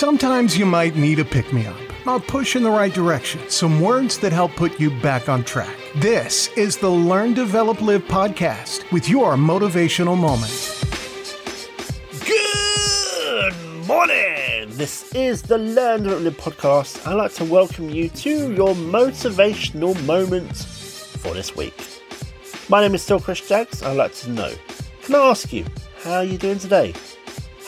Sometimes you might need a pick me up, a push in the right direction, some words that help put you back on track. This is the Learn, Develop, Live podcast with your motivational moment. Good morning. This is the Learn, Develop, Live podcast. I'd like to welcome you to your motivational moment for this week. My name is still Chris Jaggs. I'd like to know, can I ask you, how are you doing today?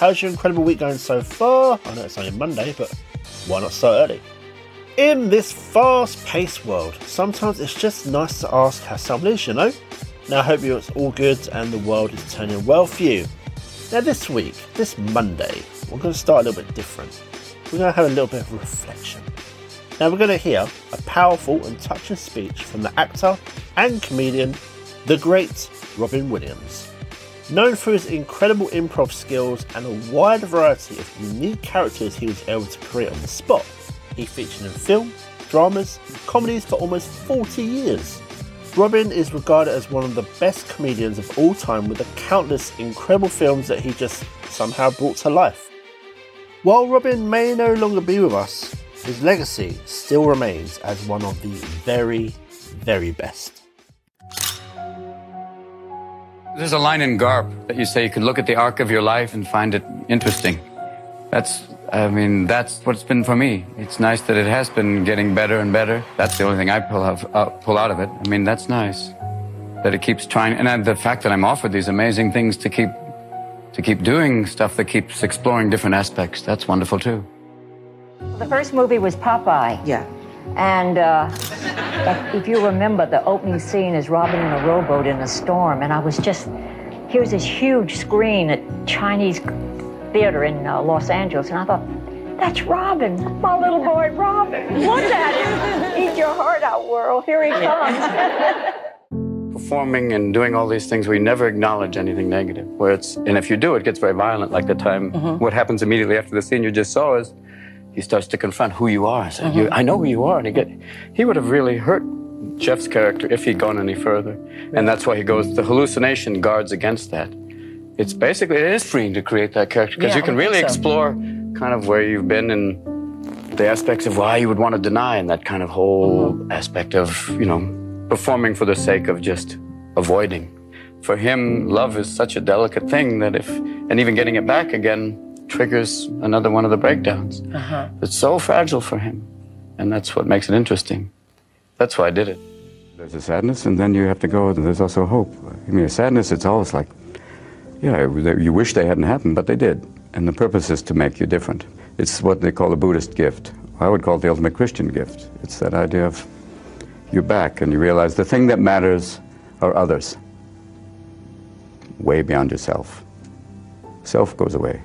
How's your incredible week going so far? I know it's only Monday, but why not so early? In this fast paced world, sometimes it's just nice to ask how someone is, you know? Now, I hope you're all good and the world is turning well for you. Now, this week, this Monday, we're going to start a little bit different. We're going to have a little bit of reflection. Now, we're going to hear a powerful and touching speech from the actor and comedian, the great Robin Williams. Known for his incredible improv skills and a wide variety of unique characters he was able to create on the spot, he featured in film, dramas, and comedies for almost 40 years. Robin is regarded as one of the best comedians of all time with the countless incredible films that he just somehow brought to life. While Robin may no longer be with us, his legacy still remains as one of the very, very best. There's a line in Garp that you say you could look at the arc of your life and find it interesting. That's, I mean, that's what it's been for me. It's nice that it has been getting better and better. That's the only thing I pull out, uh, pull out of it. I mean, that's nice that it keeps trying, and uh, the fact that I'm offered these amazing things to keep, to keep doing stuff that keeps exploring different aspects. That's wonderful too. The first movie was Popeye. Yeah. And uh, if you remember, the opening scene is Robin in a rowboat in a storm, and I was just here's this huge screen at Chinese theater in uh, Los Angeles, and I thought, that's Robin, my little boy Robin. Look at him. Eat your heart out, world. Here he comes. Performing and doing all these things, we never acknowledge anything negative. Where it's, and if you do, it gets very violent. Like the time, what happens immediately after the scene you just saw is he starts to confront who you are. So you, I know who you are, and he get he would have really hurt Jeff's character if he'd gone any further, and that's why he goes. The hallucination guards against that. It's basically it is freeing to create that character because Yeah, you can really so. explore kind of where you've been and the aspects of why you would want to deny and that kind of whole Mm-hmm. aspect of you know performing for the sake of just avoiding. For him, love is such a delicate thing that if and even getting it back again triggers another one of the breakdowns. Uh-huh. It's so fragile for him. And that's what makes it interesting. That's why I did it. There's a sadness, and then you have to go, there's also hope. I mean, a sadness, it's always like, yeah, you wish they hadn't happened, but they did. And the purpose is to make you different. It's what they call a Buddhist gift. I would call it the ultimate Christian gift. It's that idea of you're back and you realize the thing that matters are others, way beyond yourself. Self goes away,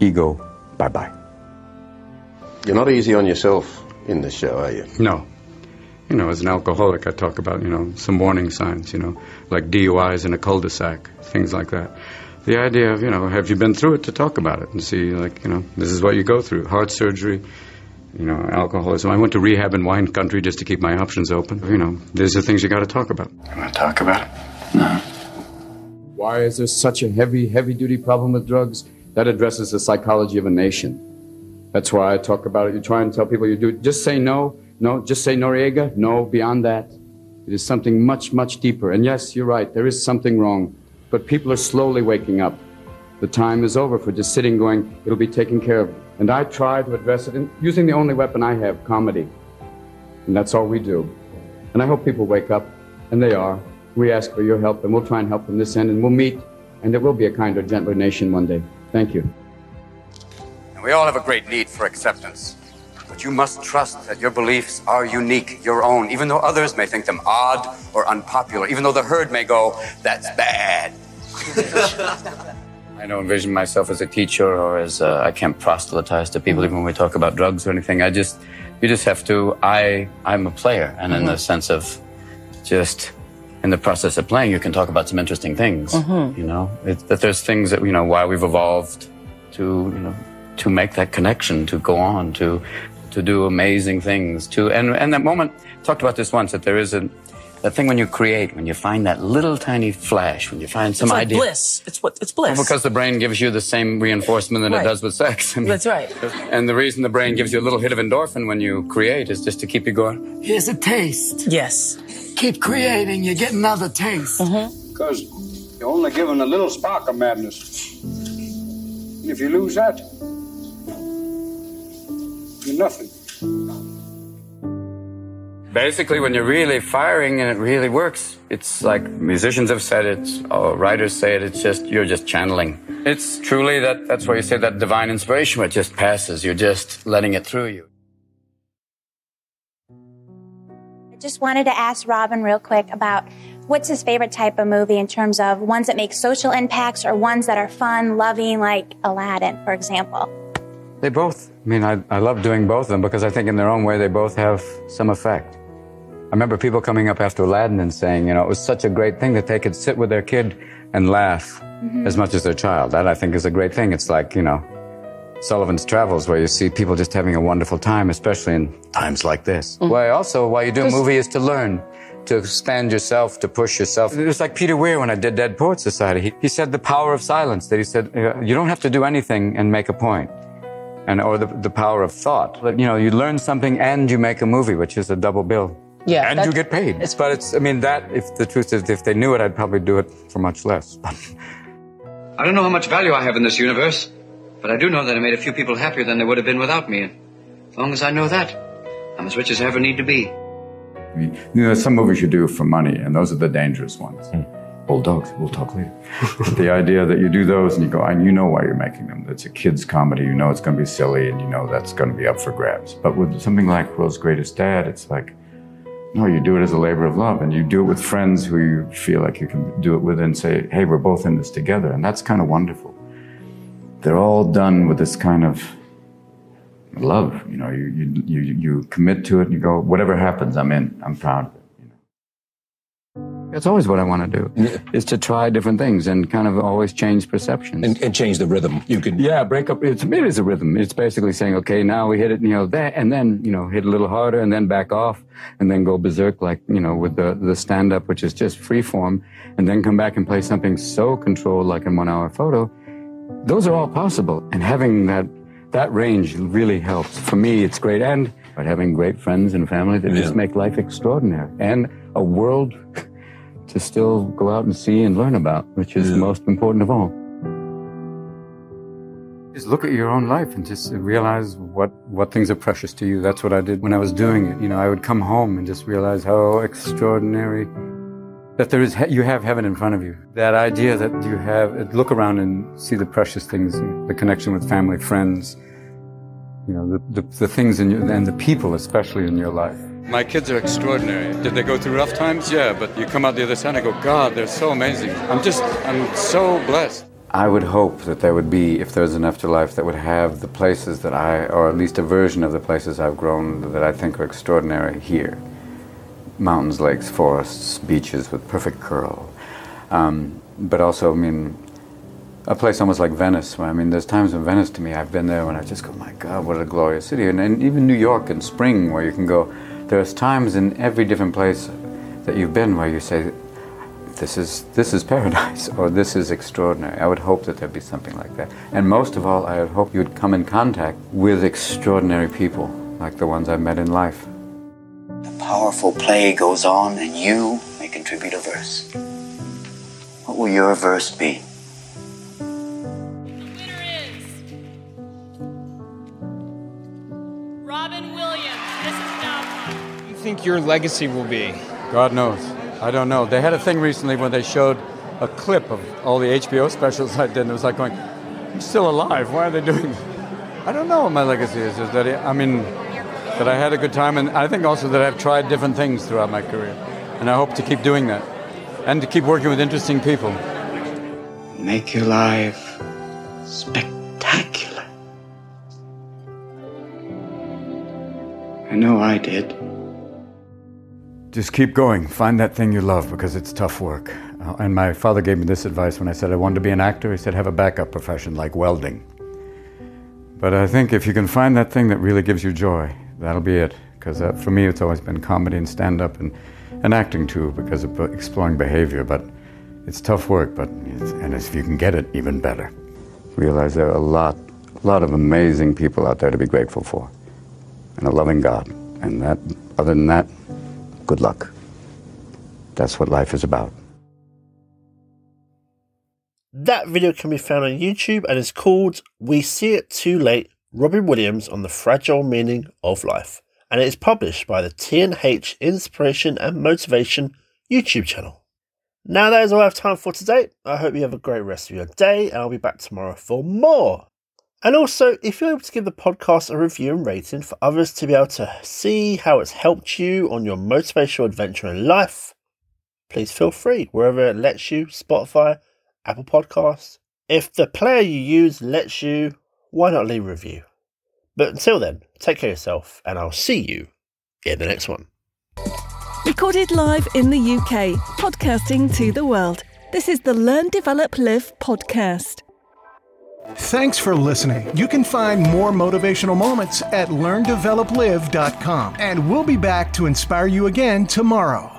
ego, bye bye. You're not easy on yourself in this show, are you? No. You know, as an alcoholic, I talk about, you know, some warning signs, you know, like DUIs in a cul-de-sac, things like that. The idea of, you know, have you been through it to talk about it and see, like, you know, this is what you go through. Heart surgery, you know, alcoholism. I went to rehab in wine country just to keep my options open. You know, these are things you got to talk about. You want to talk about it? No. Why is there such a heavy, heavy duty problem with drugs? That addresses the psychology of a nation. That's why I talk about it. You try and tell people you do just say no, no, just say Noriega, no, beyond that. It is something much, much deeper. And yes, you're right, there is something wrong. But people are slowly waking up. The time is over for just sitting going, it'll be taken care of. And I try to address it in, using the only weapon I have, comedy. And that's all we do. And I hope people wake up, and they are. We ask for your help, and we'll try and help from this end, and we'll meet, and there will be a kinder, gentler nation one day. Thank you. And we all have a great need for acceptance. But you must trust that your beliefs are unique, your own, even though others may think them odd or unpopular, even though the herd may go, that's bad. I don't envision myself as a teacher or as a, I can't proselytize to people even when we talk about drugs or anything. I just, you just have to, I, I'm a player. And in the mm-hmm. sense of just in the process of playing, you can talk about some interesting things, mm-hmm. you know, it, that there's things that, you know, why we've evolved to, you know, to make that connection, to go on, to, to do amazing things, to, and, and that moment, talked about this once, that there is a, That thing when you create, when you find that little tiny flash, when you find some it's like idea. bliss. It's what it's bliss. Well, because the brain gives you the same reinforcement that Right. it does with sex. I mean, That's right. And the reason the brain gives you a little hit of endorphin when you create is just to keep you going. Here's a taste. Yes. Keep creating, you get another taste. Mm-hmm. Because you're only given a little spark of madness. And if you lose that, you're nothing. Basically, when you're really firing and it really works, it's like musicians have said it, or writers say it, it's just, you're just channeling. It's truly that, that's why you say that divine inspiration where it just passes. You're just letting it through you. I just wanted to ask Robin real quick about what's his favorite type of movie in terms of ones that make social impacts or ones that are fun, loving, like Aladdin, for example. They both. I mean, I, I love doing both of them because I think in their own way they both have some effect. I remember people coming up after Aladdin and saying, you know, it was such a great thing that they could sit with their kid and laugh as much as their child. That I think is a great thing. It's like, you know, Sullivan's Travels where you see people just having a wonderful time, especially in times like this. Why also, why you do a movie is to learn, to expand yourself, to push yourself. It was like Peter Weir when I did Dead Poets Society. He, he said the power of silence, that he said, uh, you don't have to do anything and make a point. point and or the, the power of thought. But, you know, you learn something and you make a movie, which is a double bill. Yeah, and you get paid. but it's, I mean, that if the truth is, if they knew it, I'd probably do it for much less. I don't know how much value I have in this universe, but I do know that I made a few people happier than they would have been without me. And as long as I know that, I'm as rich as I ever need to be. I mean, you know, some movies you do for money, and those are the dangerous ones. Hmm. Old dogs, we'll talk later. the idea that you do those and you go, and you know why you're making them. It's a kid's comedy, you know it's going to be silly, and you know that's going to be up for grabs. But with something like World's Greatest Dad, it's like, no, you do it as a labor of love, and you do it with friends who you feel like you can do it with and say, hey, we're both in this together. And that's kind of wonderful. They're all done with this kind of love. You know, you, you, you, you commit to it and you go, whatever happens, I'm in. I'm proud of it. That's always what I want to do, is to try different things and kind of always change perceptions. And, and change the rhythm. You could. Yeah, break up. It's, it is a rhythm. It's basically saying, okay, now we hit it, you know, that, and then, you know, hit a little harder and then back off and then go berserk like, you know, with the, the stand up, which is just free form, and then come back and play something so controlled like in one hour photo. Those are all possible. And having that, that range really helps. For me, it's great. And but having great friends and family that just make life extraordinary and a world to still go out and see and learn about, which is the most important of all. Just look at your own life and just realize what, what things are precious to you. That's what I did when I was doing it. You know, I would come home and just realize how extraordinary that there is, he- you have heaven in front of you. That idea that you have, look around and see the precious things, the connection with family, friends, you know, the, the, the things in your, and the people especially in your life. My kids are extraordinary. Did they go through rough times? Yeah, but you come out the other side and go, God, they're so amazing. I'm just, I'm so blessed. I would hope that there would be, if there's an afterlife, that would have the places that I, or at least a version of the places I've grown that I think are extraordinary here. Mountains, lakes, forests, beaches with perfect curl. Um, but also, I mean, a place almost like Venice. I mean, there's times in Venice to me, I've been there when I just go, my God, what a glorious city. And, and even New York in spring, where you can go, there's times in every different place that you've been where you say, this is, this is paradise, or this is extraordinary. I would hope that there'd be something like that. And most of all, I would hope you would come in contact with extraordinary people, like the ones I've met in life. The powerful play goes on, and you may contribute a verse. What will your verse be? Think your legacy will be? God knows. I don't know. They had a thing recently when they showed a clip of all the HBO specials I did, and it was like going, I'm still alive. Why are they doing this? I don't know what my legacy is. Is that, I mean, that I had a good time, and I think also that I've tried different things throughout my career. And I hope to keep doing that. And to keep working with interesting people. Make your life spectacular. I know I did. Just keep going. Find that thing you love because it's tough work. Uh, and my father gave me this advice when I said I wanted to be an actor. He said, have a backup profession like welding. But I think if you can find that thing that really gives you joy, that'll be it. Because uh, for me, it's always been comedy and stand up. And and acting too because of exploring behavior. But it's tough work, but and if you can get it, even better. Realize there are a lot, a lot of amazing people out there to be grateful for, and a loving God. And that, other than that, good luck. That's what life is about. That video can be found on YouTube and is called We See It Too Late Robin Williams on the Fragile Meaning of Life. And it is published by the TNH Inspiration and Motivation YouTube channel. Now that is all I have time for today. I hope you have a great rest of your day and I'll be back tomorrow for more. And also, if you're able to give the podcast a review and rating for others to be able to see how it's helped you on your motivational adventure in life, please feel free wherever it lets you Spotify, Apple Podcasts. If the player you use lets you, why not leave a review? But until then, take care of yourself, and I'll see you in the next one. Recorded live in the UK, podcasting to the world. This is the Learn, Develop, Live podcast. Thanks for listening. You can find more motivational moments at learndeveloplive.com. And we'll be back to inspire you again tomorrow.